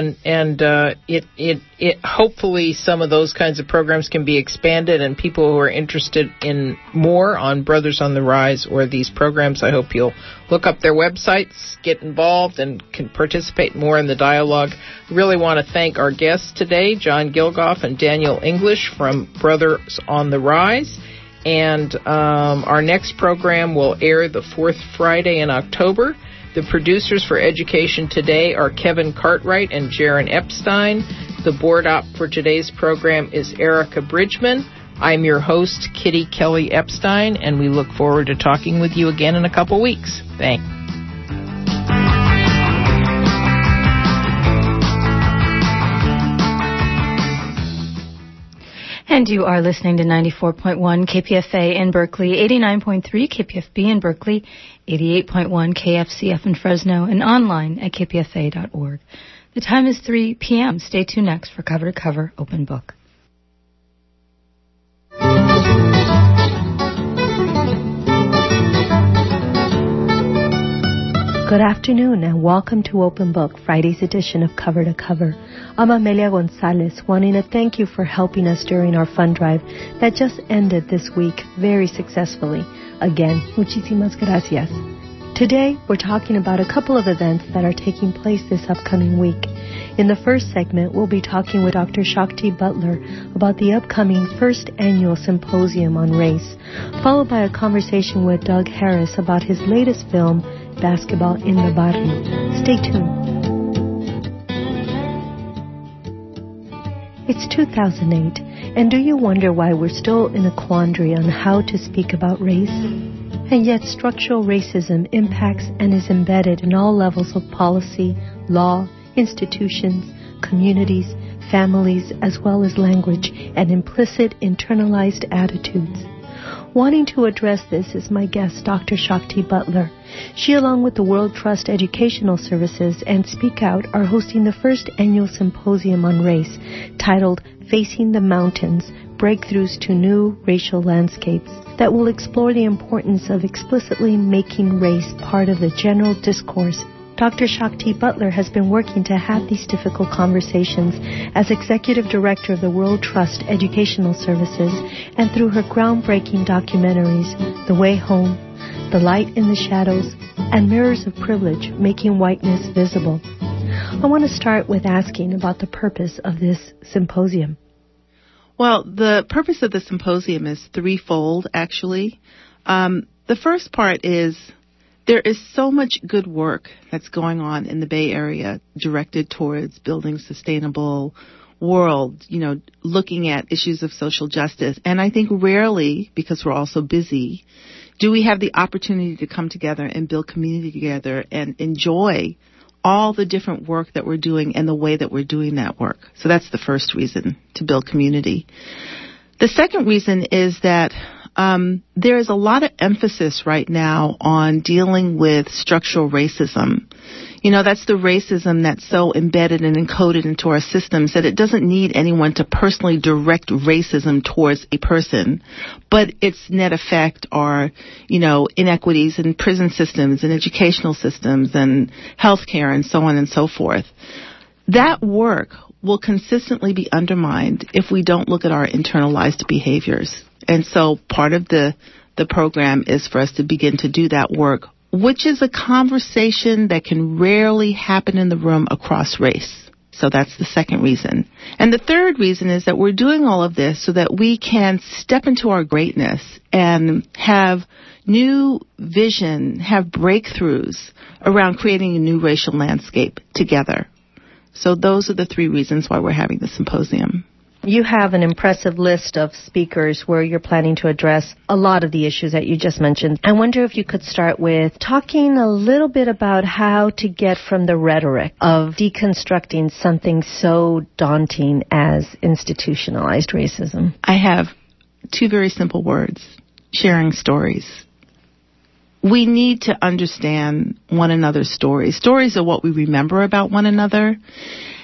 and and uh, it it it hopefully some of those kinds of programs can be expanded, and people who are interested in more on Brothers on the Rise or these programs, I hope you'll look up their websites, get involved, and can participate more in the dialogue. Really want to thank our guests today, John Gilgoff and Daniel English from Brothers on the Rise. And um, our next program will air the fourth Friday in October. The producers for Education Today are Kevin Cartwright and Jaron Epstein. The board op for today's program is Erica Bridgman. I'm your host, Kitty Kelly Epstein, and we look forward to talking with you again in a couple weeks. Thanks. And you are listening to 94.1 KPFA in Berkeley, 89.3 KPFB in Berkeley, 88.1 KFCF in Fresno, and online at kpfa.org. The time is 3 p.m. Stay tuned next for Cover to Cover Open Book. Good afternoon and welcome to Open Book, Friday's edition of Cover to Cover. I'm Amelia Gonzalez, wanting to thank you for helping us during our fund drive that just ended this week very successfully. Again, muchísimas gracias. Today, we're talking about a couple of events that are taking place this upcoming week. In the first segment, we'll be talking with Dr. Shakti Butler about the upcoming first annual symposium on race, followed by a conversation with Doug Harris about his latest film, Basketball in the Barrio. Stay tuned. It's 2008, and do you wonder why we're still in a quandary on how to speak about race? And yet, structural racism impacts and is embedded in all levels of policy, law, institutions, communities, families, as well as language and implicit internalized attitudes. Wanting to address this is my guest, Dr. Shakti Butler. She, along with the World Trust Educational Services and Speak Out, are hosting the first annual symposium on race titled Facing the Mountains Breakthroughs to New Racial Landscapes that will explore the importance of explicitly making race part of the general discourse Dr. Shakti Butler has been working to have these difficult conversations as Executive Director of the World Trust Educational Services and through her groundbreaking documentaries, The Way Home, The Light in the Shadows, and Mirrors of Privilege, Making Whiteness Visible. I want to start with asking about the purpose of this symposium. Well, the purpose of the symposium is threefold, actually. Um, the first part is there is so much good work that's going on in the Bay Area directed towards building sustainable world, you know, looking at issues of social justice. And I think rarely, because we're all so busy, do we have the opportunity to come together and build community together and enjoy all the different work that we're doing and the way that we're doing that work. So that's the first reason to build community. The second reason is that um, there is a lot of emphasis right now on dealing with structural racism. You know, that's the racism that's so embedded and encoded into our systems that it doesn't need anyone to personally direct racism towards a person, but its net effect are, you know, inequities in prison systems and educational systems and healthcare and so on and so forth. That work will consistently be undermined if we don't look at our internalized behaviors. And so part of the, the program is for us to begin to do that work, which is a conversation that can rarely happen in the room across race. So that's the second reason. And the third reason is that we're doing all of this so that we can step into our greatness and have new vision, have breakthroughs around creating a new racial landscape together. So those are the three reasons why we're having the symposium. You have an impressive list of speakers where you're planning to address a lot of the issues that you just mentioned. I wonder if you could start with talking a little bit about how to get from the rhetoric of deconstructing something so daunting as institutionalized racism. I have two very simple words sharing stories. We need to understand one another's stories. Stories are what we remember about one another.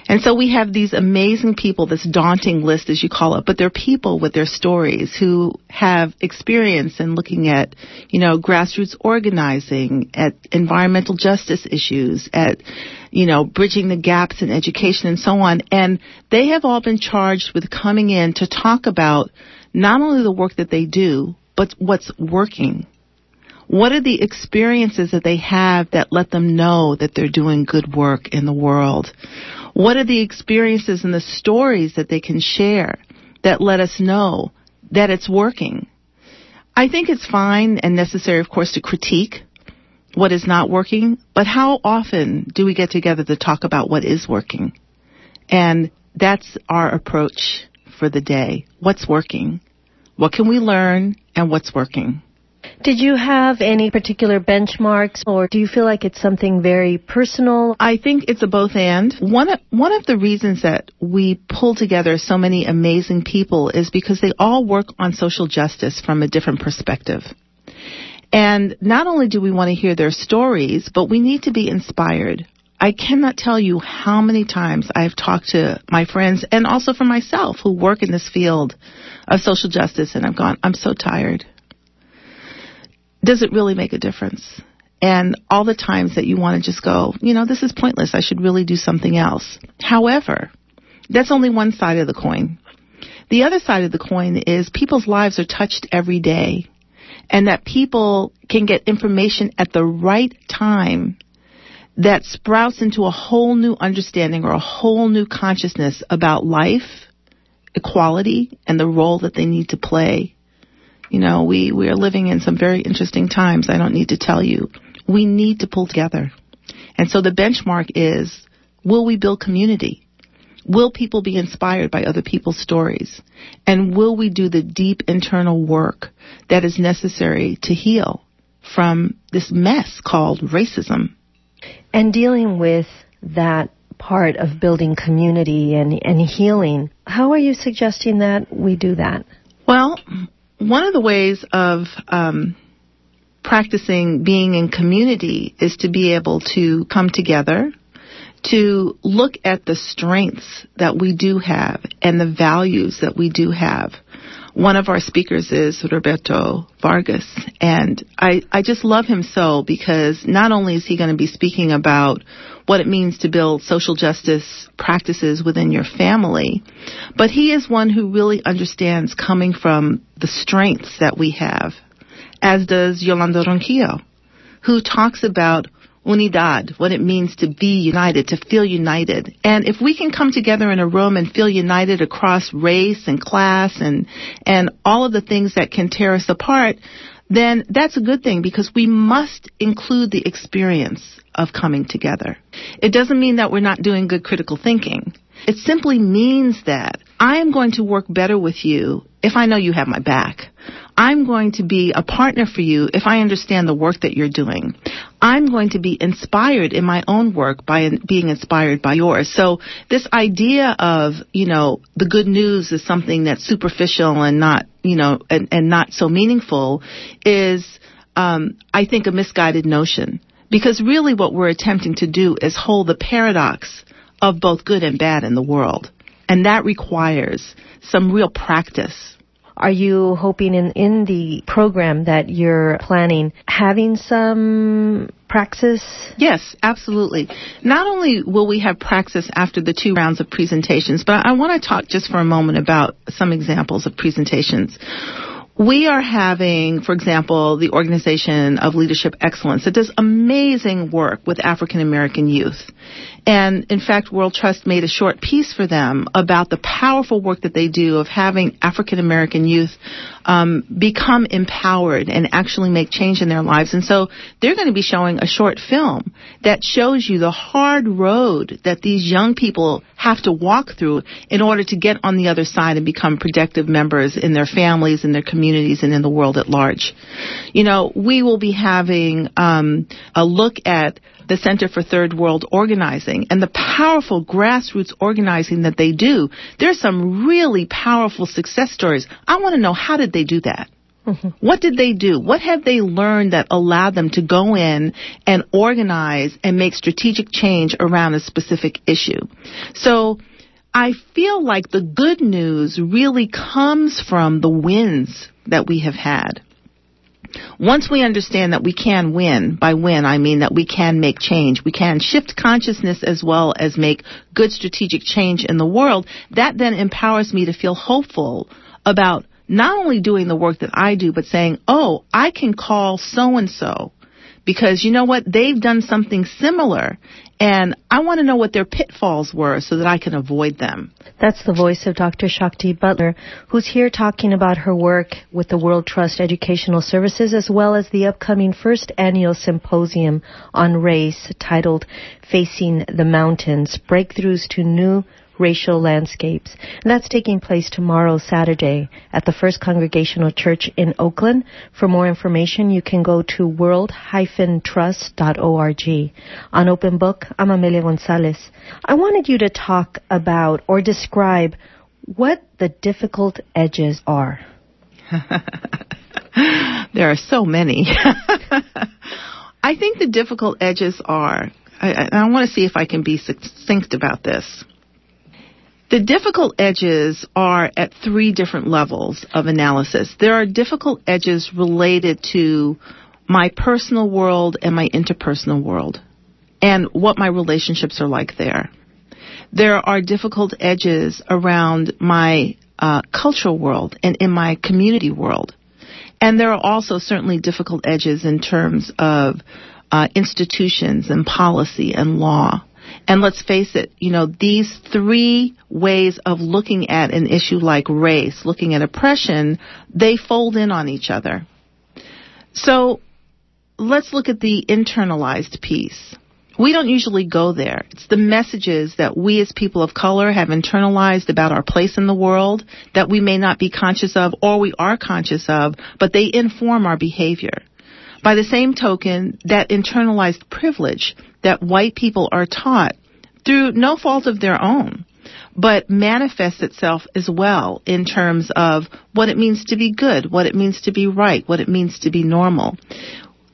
And so we have these amazing people, this daunting list as you call it, but they're people with their stories who have experience in looking at, you know, grassroots organizing, at environmental justice issues, at, you know, bridging the gaps in education and so on. And they have all been charged with coming in to talk about not only the work that they do, but what's working. What are the experiences that they have that let them know that they're doing good work in the world? What are the experiences and the stories that they can share that let us know that it's working? I think it's fine and necessary, of course, to critique what is not working, but how often do we get together to talk about what is working? And that's our approach for the day. What's working? What can we learn and what's working? Did you have any particular benchmarks or do you feel like it's something very personal? I think it's a both and. One of, one of the reasons that we pull together so many amazing people is because they all work on social justice from a different perspective. And not only do we want to hear their stories, but we need to be inspired. I cannot tell you how many times I've talked to my friends and also for myself who work in this field of social justice and I've gone, I'm so tired does it really make a difference? And all the times that you want to just go, you know, this is pointless. I should really do something else. However, that's only one side of the coin. The other side of the coin is people's lives are touched every day and that people can get information at the right time that sprouts into a whole new understanding or a whole new consciousness about life, equality, and the role that they need to play you know, we, we are living in some very interesting times. I don't need to tell you. We need to pull together. And so the benchmark is, will we build community? Will people be inspired by other people's stories? And will we do the deep internal work that is necessary to heal from this mess called racism? And dealing with that part of building community and, and healing, how are you suggesting that we do that? Well, one of the ways of um, practicing being in community is to be able to come together, to look at the strengths that we do have and the values that we do have. One of our speakers is Roberto Vargas, and I, I just love him so because not only is he going to be speaking about what it means to build social justice practices within your family. But he is one who really understands coming from the strengths that we have, as does Yolanda Ronquillo, who talks about unidad, what it means to be united, to feel united. And if we can come together in a room and feel united across race and class and, and all of the things that can tear us apart, then that's a good thing because we must include the experience of coming together. It doesn't mean that we're not doing good critical thinking. It simply means that I am going to work better with you if I know you have my back. I'm going to be a partner for you if I understand the work that you're doing. I'm going to be inspired in my own work by being inspired by yours. So this idea of, you know, the good news is something that's superficial and not, you know, and, and not so meaningful is, um, I think a misguided notion. Because really what we're attempting to do is hold the paradox of both good and bad in the world. And that requires some real practice are you hoping in, in the program that you're planning having some praxis? Yes, absolutely. Not only will we have praxis after the two rounds of presentations, but I want to talk just for a moment about some examples of presentations. We are having, for example, the Organization of Leadership Excellence that does amazing work with African American youth. And in fact, World Trust made a short piece for them about the powerful work that they do of having African American youth um, become empowered and actually make change in their lives. And so they're going to be showing a short film that shows you the hard road that these young people have to walk through in order to get on the other side and become productive members in their families, in their communities, and in the world at large. You know, we will be having um, a look at the Center for Third World Organizing and the powerful grassroots organizing that they do. There's some really powerful success stories. I want to know how did they do that? Mm-hmm. What did they do? What have they learned that allowed them to go in and organize and make strategic change around a specific issue? So I feel like the good news really comes from the wins that we have had. Once we understand that we can win, by win I mean that we can make change, we can shift consciousness as well as make good strategic change in the world, that then empowers me to feel hopeful about not only doing the work that I do, but saying, oh, I can call so and so because you know what? They've done something similar and I want to know what their pitfalls were so that I can avoid them. That's the voice of Dr. Shakti Butler, who's here talking about her work with the World Trust Educational Services as well as the upcoming first annual symposium on race titled Facing the Mountains Breakthroughs to New racial landscapes. And that's taking place tomorrow, Saturday, at the First Congregational Church in Oakland. For more information, you can go to world-trust.org. On Open Book, I'm Amelia Gonzalez. I wanted you to talk about or describe what the difficult edges are. there are so many. I think the difficult edges are, I, I want to see if I can be succinct about this. The difficult edges are at three different levels of analysis. There are difficult edges related to my personal world and my interpersonal world and what my relationships are like there. There are difficult edges around my uh, cultural world and in my community world. And there are also certainly difficult edges in terms of uh, institutions and policy and law. And let's face it, you know, these three ways of looking at an issue like race, looking at oppression, they fold in on each other. So let's look at the internalized piece. We don't usually go there. It's the messages that we as people of color have internalized about our place in the world that we may not be conscious of or we are conscious of, but they inform our behavior. By the same token, that internalized privilege that white people are taught through no fault of their own, but manifests itself as well in terms of what it means to be good, what it means to be right, what it means to be normal.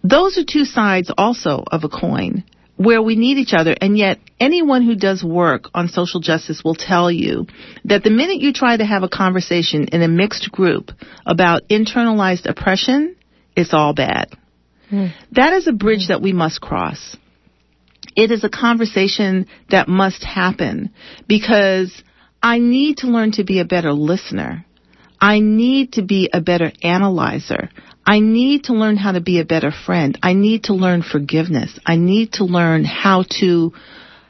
Those are two sides also of a coin where we need each other, and yet anyone who does work on social justice will tell you that the minute you try to have a conversation in a mixed group about internalized oppression, it's all bad. Mm. That is a bridge that we must cross. It is a conversation that must happen because I need to learn to be a better listener. I need to be a better analyzer. I need to learn how to be a better friend. I need to learn forgiveness. I need to learn how to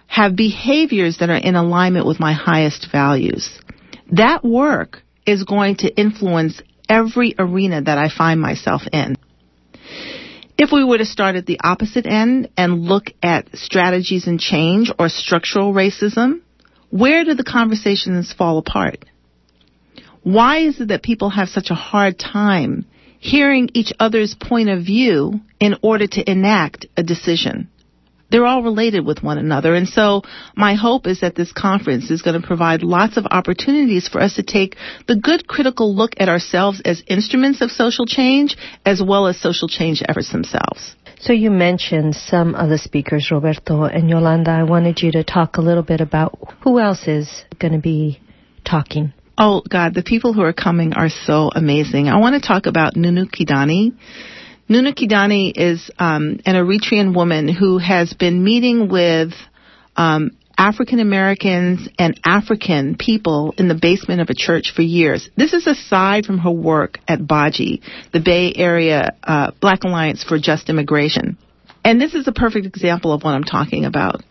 have behaviors that are in alignment with my highest values. That work is going to influence every arena that I find myself in. If we were to start at the opposite end and look at strategies and change or structural racism, where do the conversations fall apart? Why is it that people have such a hard time hearing each other's point of view in order to enact a decision? They're all related with one another. And so my hope is that this conference is going to provide lots of opportunities for us to take the good critical look at ourselves as instruments of social change as well as social change efforts themselves. So you mentioned some of the speakers, Roberto and Yolanda. I wanted you to talk a little bit about who else is going to be talking. Oh God, the people who are coming are so amazing. I want to talk about Nunu Kidane. Nunu Kidane is um, an Eritrean woman who has been meeting with um, African Americans and African people in the basement of a church for years. This is aside from her work at BAJI, the Bay Area uh, Black Alliance for Just Immigration. And this is a perfect example of what I'm talking about.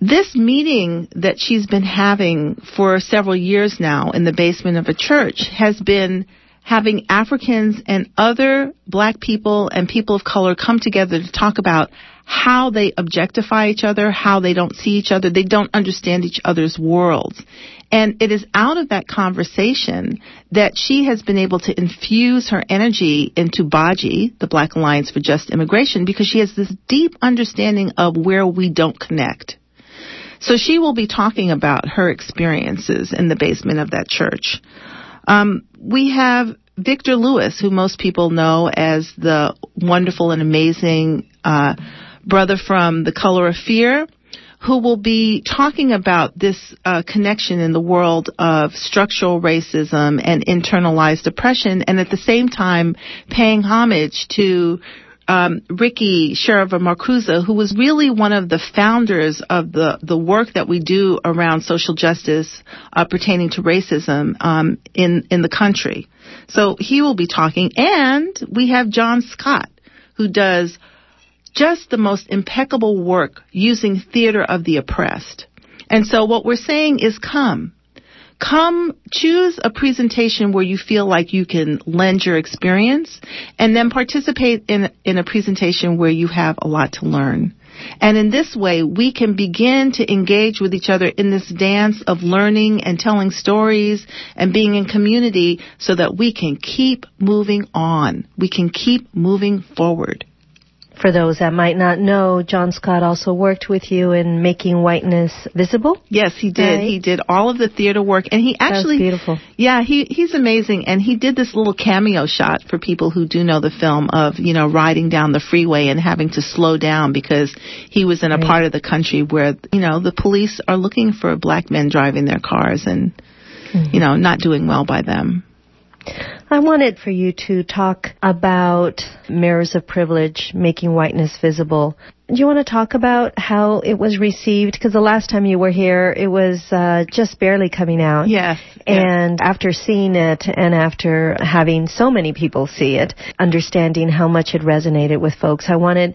This meeting that she's been having for several years now in the basement of a church has been having Africans and other black people and people of color come together to talk about how they objectify each other, how they don't see each other, they don't understand each other's worlds. And it is out of that conversation that she has been able to infuse her energy into BAJI, the Black Alliance for Just Immigration, because she has this deep understanding of where we don't connect. So she will be talking about her experiences in the basement of that church. Um, we have Victor Lewis, who most people know as the wonderful and amazing uh, brother from The Color of Fear, who will be talking about this uh, connection in the world of structural racism and internalized oppression, and at the same time paying homage to um, Ricky Sherover-Marcuse, who was really one of the founders of the, the work that we do around social justice uh, pertaining to racism um, in in the country. So he will be talking, and we have John Scott, who does just the most impeccable work using theater of the oppressed. And so what we're saying is come. Come choose a presentation where you feel like you can lend your experience and then participate in, in a presentation where you have a lot to learn. And in this way, we can begin to engage with each other in this dance of learning and telling stories and being in community so that we can keep moving on. We can keep moving forward. For those that might not know, John Scott also worked with you in making whiteness visible. Yes, he did. Right. He did all of the theater work, and he actually beautiful. Yeah, he he's amazing, and he did this little cameo shot for people who do know the film of you know riding down the freeway and having to slow down because he was in a right. part of the country where you know the police are looking for black men driving their cars and mm-hmm. you know not doing well by them. I wanted for you to talk about mirrors of privilege, making whiteness visible. Do you want to talk about how it was received? Because the last time you were here, it was uh, just barely coming out. Yes. And yes. after seeing it and after having so many people see it, understanding how much it resonated with folks, I wanted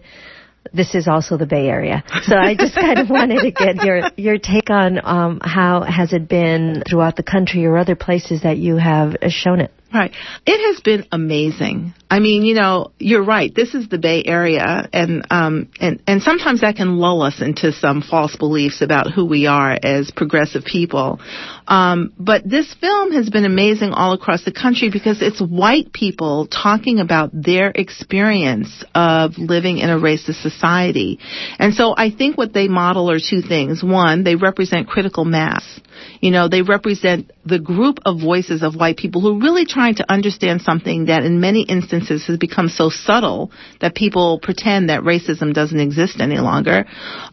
this is also the Bay Area. So I just kind of wanted to get your your take on um, how has it been throughout the country or other places that you have shown it. Right. It has been amazing. I mean, you know, you're right. This is the Bay Area, and um, and and sometimes that can lull us into some false beliefs about who we are as progressive people. Um, but this film has been amazing all across the country because it's white people talking about their experience of living in a racist society, and so I think what they model are two things. One, they represent critical mass. You know, they represent the group of voices of white people who are really trying to understand something that in many instances has become so subtle that people pretend that racism doesn't exist any longer.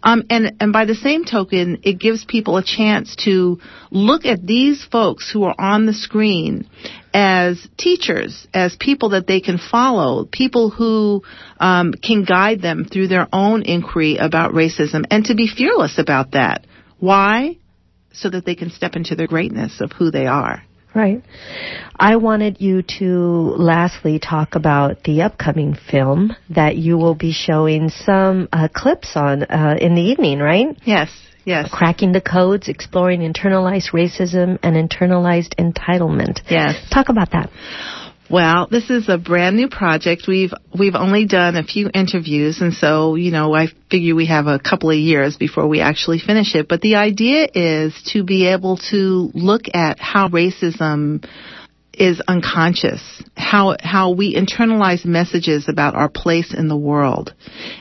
Um, and, and by the same token, it gives people a chance to look at these folks who are on the screen as teachers, as people that they can follow, people who um, can guide them through their own inquiry about racism, and to be fearless about that. Why? so that they can step into their greatness of who they are. Right. I wanted you to lastly talk about the upcoming film that you will be showing some uh, clips on uh, in the evening, right? Yes. Yes. Cracking the codes, exploring internalized racism and internalized entitlement. Yes. Talk about that. Well, this is a brand new project. We've we've only done a few interviews and so, you know, I figure we have a couple of years before we actually finish it. But the idea is to be able to look at how racism is unconscious, how how we internalize messages about our place in the world.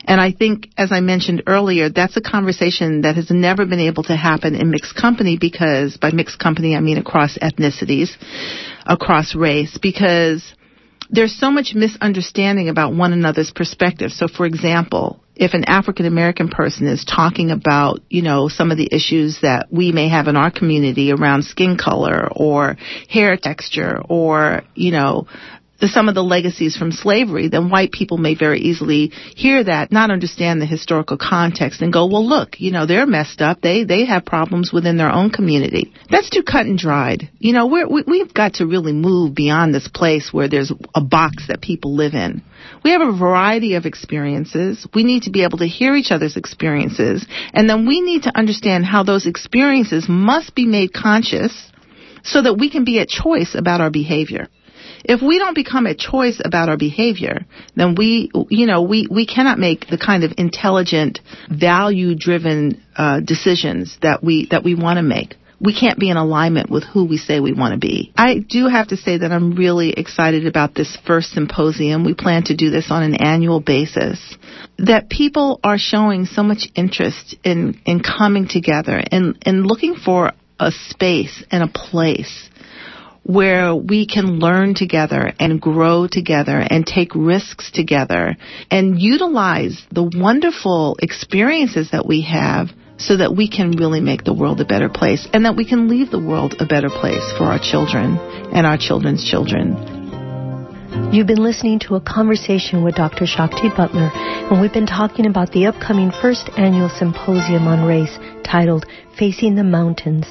And I think as I mentioned earlier, that's a conversation that has never been able to happen in mixed company because by mixed company I mean across ethnicities across race because there's so much misunderstanding about one another's perspective. So, for example, if an African American person is talking about, you know, some of the issues that we may have in our community around skin color or hair texture or, you know, some of the legacies from slavery, then white people may very easily hear that, not understand the historical context, and go, well, look, you know, they're messed up. They they have problems within their own community. That's too cut and dried. You know, we're, we we've got to really move beyond this place where there's a box that people live in. We have a variety of experiences. We need to be able to hear each other's experiences, and then we need to understand how those experiences must be made conscious so that we can be at choice about our behavior if we don't become a choice about our behavior, then we, you know, we, we cannot make the kind of intelligent, value-driven uh, decisions that we that we want to make. We can't be in alignment with who we say we want to be. I do have to say that I'm really excited about this first symposium. We plan to do this on an annual basis. That people are showing so much interest in, in coming together and, and looking for a space and a place where we can learn together and grow together and take risks together and utilize the wonderful experiences that we have so that we can really make the world a better place and that we can leave the world a better place for our children and our children's children. You've been listening to a conversation with Dr. Shakti Butler, and we've been talking about the upcoming first annual symposium on race titled Facing the Mountains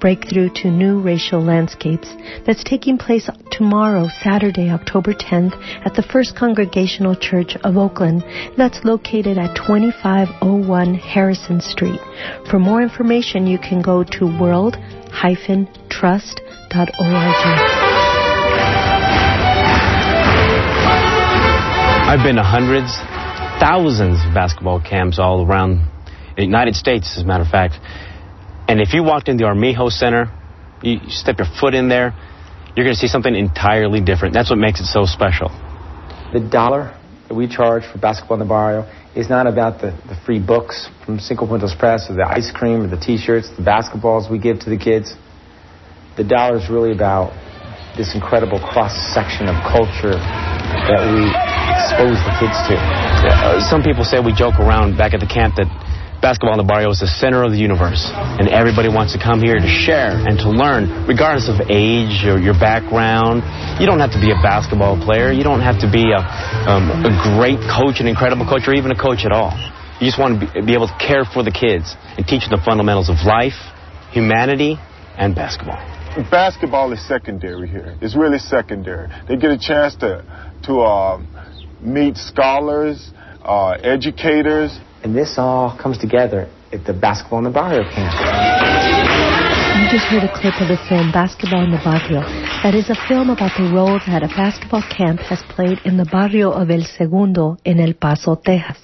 Breakthrough to New Racial Landscapes that's taking place tomorrow, Saturday, October 10th, at the First Congregational Church of Oakland. That's located at 2501 Harrison Street. For more information, you can go to world-trust.org. I've been to hundreds, thousands of basketball camps all around the United States, as a matter of fact. And if you walked in the Armijo Center, you step your foot in there, you're going to see something entirely different. That's what makes it so special. The dollar that we charge for basketball in the barrio is not about the, the free books from Cinco Puntos Press or the ice cream or the t-shirts, the basketballs we give to the kids. The dollar is really about this incredible cross-section of culture that we expose the kids to. Uh, some people say we joke around back at the camp that basketball in the barrio is the center of the universe, and everybody wants to come here to share and to learn, regardless of age or your background. You don't have to be a basketball player. You don't have to be a, um, a great coach, an incredible coach, or even a coach at all. You just want to be, able to care for the kids and teach them the fundamentals of life, humanity, and basketball. Basketball is secondary here. It's really secondary. They get a chance to to uh, meet scholars, uh, educators. And this all comes together at the Basketball in the Barrio camp. You just heard a clip of the film Basketball in the Barrio. That is a film about the role that a basketball camp has played in the barrio of El Segundo in El Paso, Texas.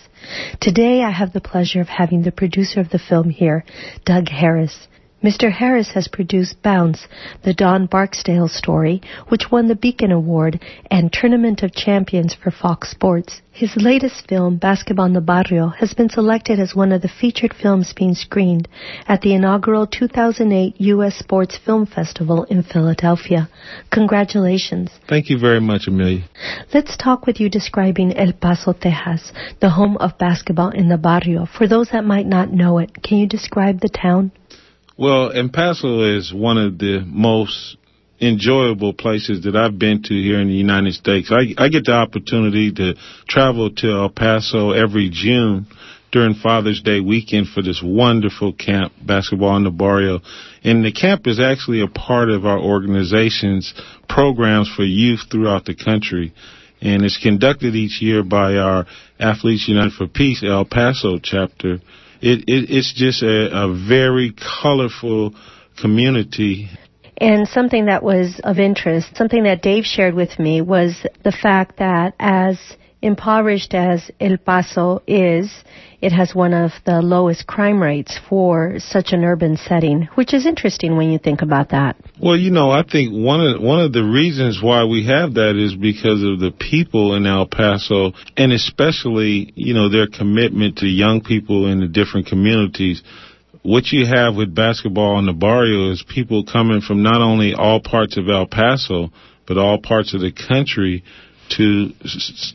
Today I have the pleasure of having the producer of the film here, Doug Harris. Mr. Harris has produced Bounce, the Don Barksdale story, which won the Beacon Award and Tournament of Champions for Fox Sports. His latest film, Basketball in the Barrio, has been selected as one of the featured films being screened at the inaugural 2008 U.S. Sports Film Festival in Philadelphia. Congratulations. Thank you very much, Amelia. Let's talk with you describing El Paso, Texas, the home of basketball in the barrio. For those that might not know it, can you describe the town? Well, El Paso is one of the most enjoyable places that I've been to here in the United States. I, I get the opportunity to travel to El Paso every June during Father's Day weekend for this wonderful camp, Basketball in the Barrio. And the camp is actually a part of our organization's programs for youth throughout the country. And it's conducted each year by our Athletes United for Peace El Paso chapter it, it it's just a, a very colorful community. And something that was of interest, something that Dave shared with me was the fact that as impoverished as El Paso is, it has one of the lowest crime rates for such an urban setting, which is interesting when you think about that. Well, you know, I think one of one of the reasons why we have that is because of the people in El Paso, and especially you know their commitment to young people in the different communities. What you have with basketball in the barrio is people coming from not only all parts of El Paso, but all parts of the country to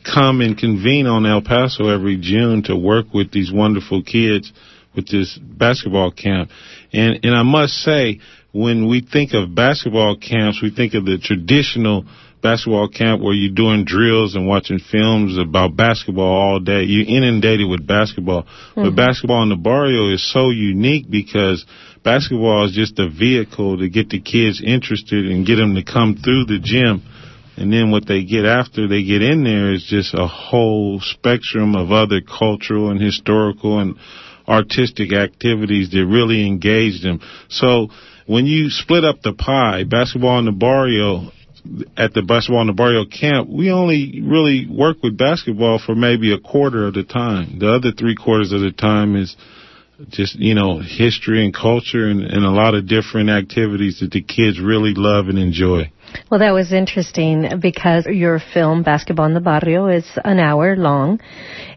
come and convene on El Paso every June to work with these wonderful kids with this basketball camp. And and I must say, when we think of basketball camps, we think of the traditional basketball camp where you're doing drills and watching films about basketball all day. You're inundated with basketball. Mm-hmm. But basketball in the barrio is so unique because basketball is just a vehicle to get the kids interested and get them to come through the gym and then what they get after they get in there is just a whole spectrum of other cultural and historical and artistic activities that really engage them. So when you split up the pie, basketball in the barrio, at the basketball in the barrio camp, we only really work with basketball for maybe a quarter of the time. The other three quarters of the time is just, you know, history and culture and, and a lot of different activities that the kids really love and enjoy. Well, that was interesting because your film, Basketball in the Barrio, is an hour long.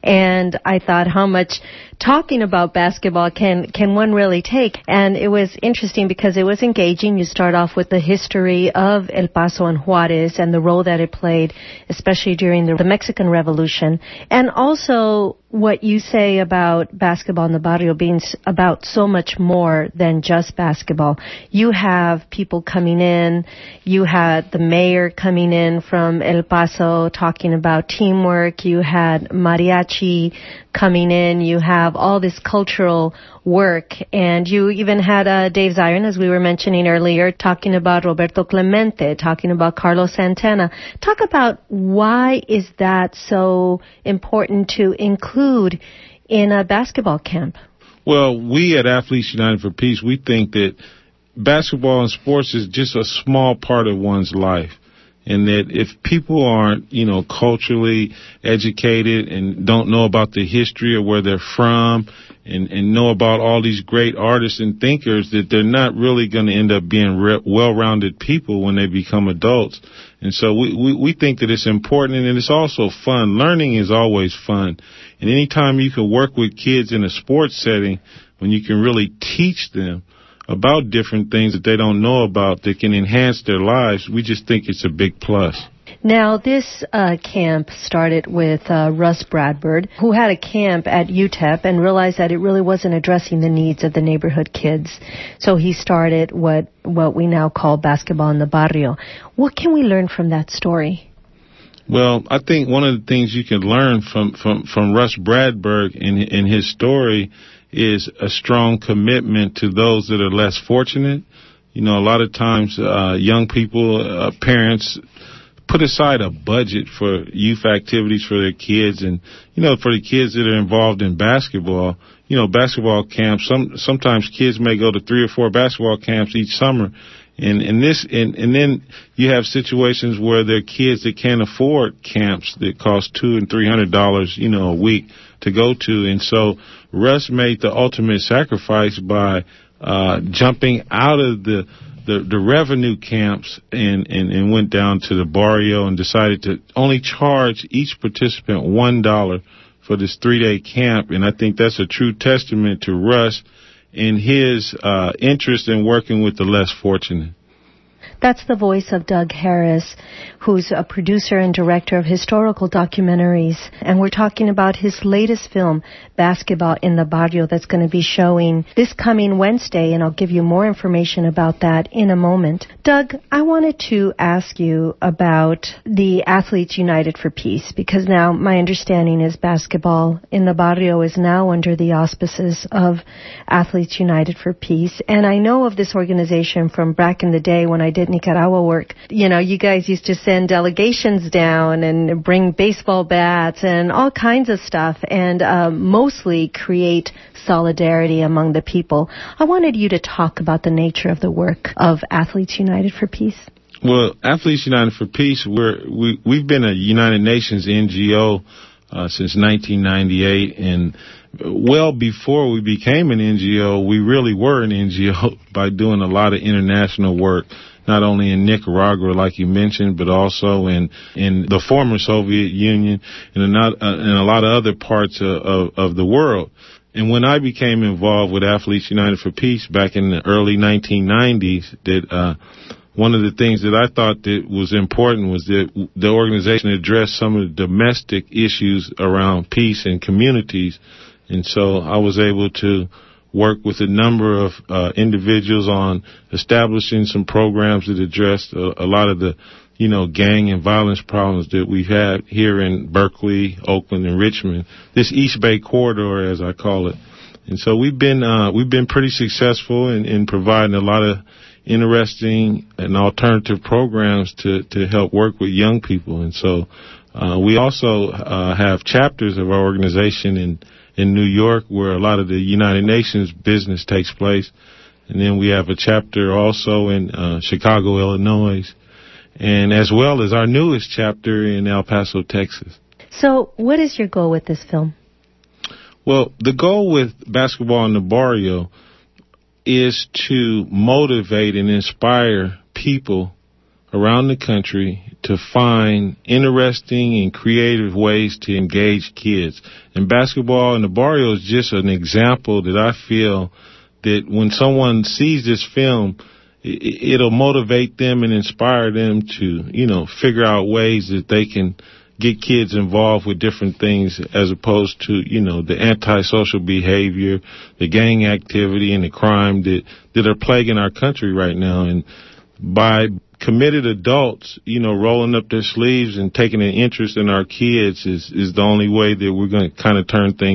And I thought how much talking about basketball can, can one really take? And it was interesting because it was engaging. You start off with the history of El Paso and Juarez and the role that it played, especially during the, the Mexican Revolution. And also what you say about basketball in the barrio being about so much more than just basketball. You have people coming in. You had the mayor coming in from El Paso talking about teamwork. You had mariachi coming in. You have all this cultural work, and you even had uh, Dave Zirin, as we were mentioning earlier, talking about Roberto Clemente, talking about Carlos Santana. Talk about why is that so important to include in a basketball camp? Well, we at Athletes United for Peace, we think that basketball and sports is just a small part of one's life and that if people aren't, you know, culturally educated and don't know about the history of where they're from and, and know about all these great artists and thinkers, that they're not really going to end up being re- well-rounded people when they become adults. And so we, we, we think that it's important and it's also fun. Learning is always fun. And anytime you can work with kids in a sports setting, when you can really teach them, about different things that they don't know about that can enhance their lives, we just think it's a big plus. Now, this uh, camp started with uh, Russ Bradburd, who had a camp at UTEP and realized that it really wasn't addressing the needs of the neighborhood kids. So he started what what we now call basketball in the barrio. What can we learn from that story? Well, I think one of the things you can learn from from from Russ Bradburd in in his story is a strong commitment to those that are less fortunate. You know, a lot of times, uh, young people, uh, parents put aside a budget for youth activities for their kids and, you know, for the kids that are involved in basketball, you know, basketball camps, some, sometimes kids may go to three or four basketball camps each summer. And, and this, and, and then you have situations where there are kids that can't afford camps that cost two and three hundred dollars, you know, a week to go to. And so Russ made the ultimate sacrifice by uh, jumping out of the, the, the revenue camps and, and, and went down to the barrio and decided to only charge each participant one dollar for this three day camp. And I think that's a true testament to Russ and his uh, interest in working with the less fortunate. That's the voice of Doug Harris, who's a producer and director of historical documentaries. And we're talking about his latest film, Basketball in the Barrio, that's going to be showing this coming Wednesday. And I'll give you more information about that in a moment. Doug, I wanted to ask you about the Athletes United for Peace, because now my understanding is Basketball in the Barrio is now under the auspices of Athletes United for Peace. And I know of this organization from back in the day when I did Nicaragua work. You know, you guys used to send delegations down and bring baseball bats and all kinds of stuff and um, mostly create solidarity among the people. I wanted you to talk about the nature of the work of Athletes United for Peace. Well, Athletes United for Peace, we're, we, we've been a United Nations NGO uh, since 1998, and well before we became an NGO, we really were an NGO by doing a lot of international work not only in Nicaragua, like you mentioned, but also in in the former Soviet Union and in, not, uh, in a lot of other parts of, of, of the world. And when I became involved with Athletes United for Peace back in the early 1990s, that uh, one of the things that I thought that was important was that the organization addressed some of the domestic issues around peace and communities. And so I was able to work with a number of uh, individuals on establishing some programs that address a, a, lot of the, you know, gang and violence problems that we've had here in Berkeley, Oakland, and Richmond. This East Bay corridor, as I call it. And so we've been uh, we've been pretty successful in, in providing a lot of interesting and alternative programs to to help work with young people. And so uh, we also uh, have chapters of our organization in in New York, where a lot of the United Nations business takes place. And then we have a chapter also in uh, Chicago, Illinois, and as well as our newest chapter in El Paso, Texas. So, what is your goal with this film? Well, the goal with Basketball in the Barrio is to motivate and inspire people around the country to find interesting and creative ways to engage kids. And basketball in the barrio is just an example that I feel that when someone sees this film, it'll motivate them and inspire them to, you know, figure out ways that they can get kids involved with different things as opposed to, you know, the antisocial behavior, the gang activity and the crime that, that are plaguing our country right now. And by committed adults, you know, rolling up their sleeves and taking an interest in our kids is, is the only way that we're going to kind of turn things